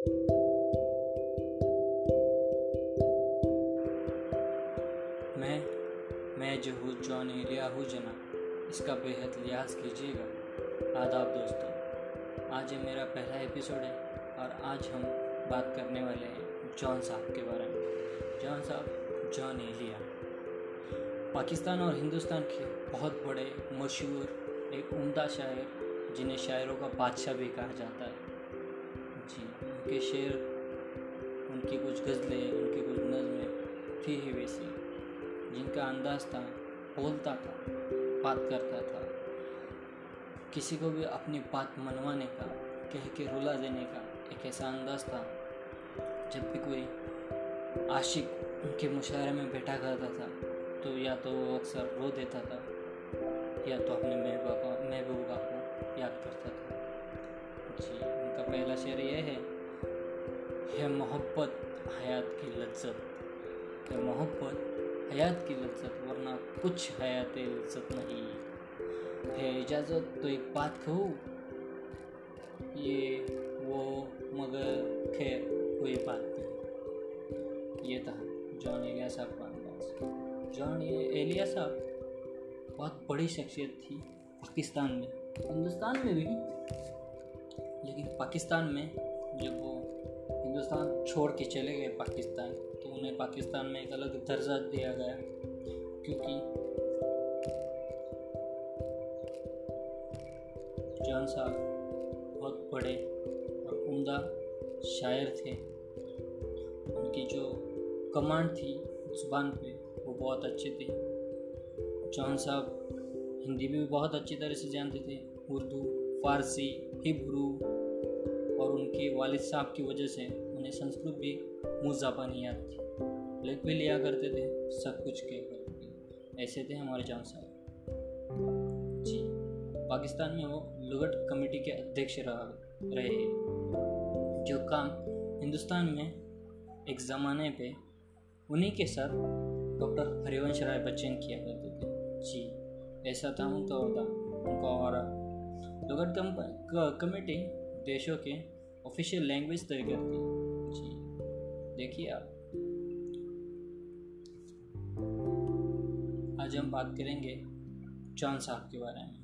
मैं मैं जो हूँ जॉन एलिया हूँ जना। इसका बेहद लिहाज कीजिएगा। आदाब दोस्तों, आज ये मेरा पहला एपिसोड है और आज हम बात करने वाले हैं जॉन साहब के बारे में। जॉन साहब, जॉन एलिया। पाकिस्तान और हिंदुस्तान के बहुत बड़े, मशहूर, एक उम्दा शायर, जिन्हें शायरों का बादशाह भी कहा जाता है। जी। उनके शेर, उनकी कुछ गज़लें, उनकी कुछ नज़में थी ही वैसी, जिनका अंदाज था, बोलता था, बात करता था। किसी को भी अपनी बात मनवाने का, कह के रुला देने का एक ऐसा अंदाज था, जब भी कोई आशिक उनके मुशायरे में बैठा करता था तो या तो वो अक्सर रो देता था, या तो अपने महबूबा को महबूबा को याद करता था। जी, उनका पहला शेर यह है है मोहब्बत हयात की लज्जत। है मोहब्बत हयात की लज्जत, वरना कुछ हयात लज्जत नहीं। है इजाज़त तो एक बात कहूँ, ये वो मगर खैर कोई बात नहीं। ये था जॉन एलिया साहब का अंदाज। जॉन एलिया साहब बहुत बड़ी शख्सियत थी पाकिस्तान में। हिंदुस्तान में भी, लेकिन पाकिस्तान में जब वो हिंदुस्तान छोड़ के चले गए पाकिस्तान तो उन्हें पाकिस्तान में एक अलग दर्जा दिया गया, क्योंकि जान साहब बहुत बड़े और उमदा शायर थे। उनकी जो कमांड थी ज़ुबान पे, वो बहुत अच्छे थे। जॉन साहब हिंदी भी बहुत अच्छी तरह से जानते थे, उर्दू, फारसी, हिब्रू और उनके वालिद साहब की वजह से उन्हें संस्कृत भी मुँह जापानी याद थी। लिख भी लिया करते थे सब कुछ के करते ऐसे थे हमारे जान साहब। जी पाकिस्तान में वो लुगट कमेटी के अध्यक्ष रहा रहे। जो काम हिंदुस्तान में एक ज़माने पे उन्हीं के साथ डॉक्टर हरिवंश राय बच्चन किया करते थे। जी ऐसा था उनका होता उनका और लुगट कम, कमेटी देशों के ऑफिशियल लैंग्वेज तय करती जी। देखिए आप। आज हम बात करेंगे जॉन साहब के बारे में।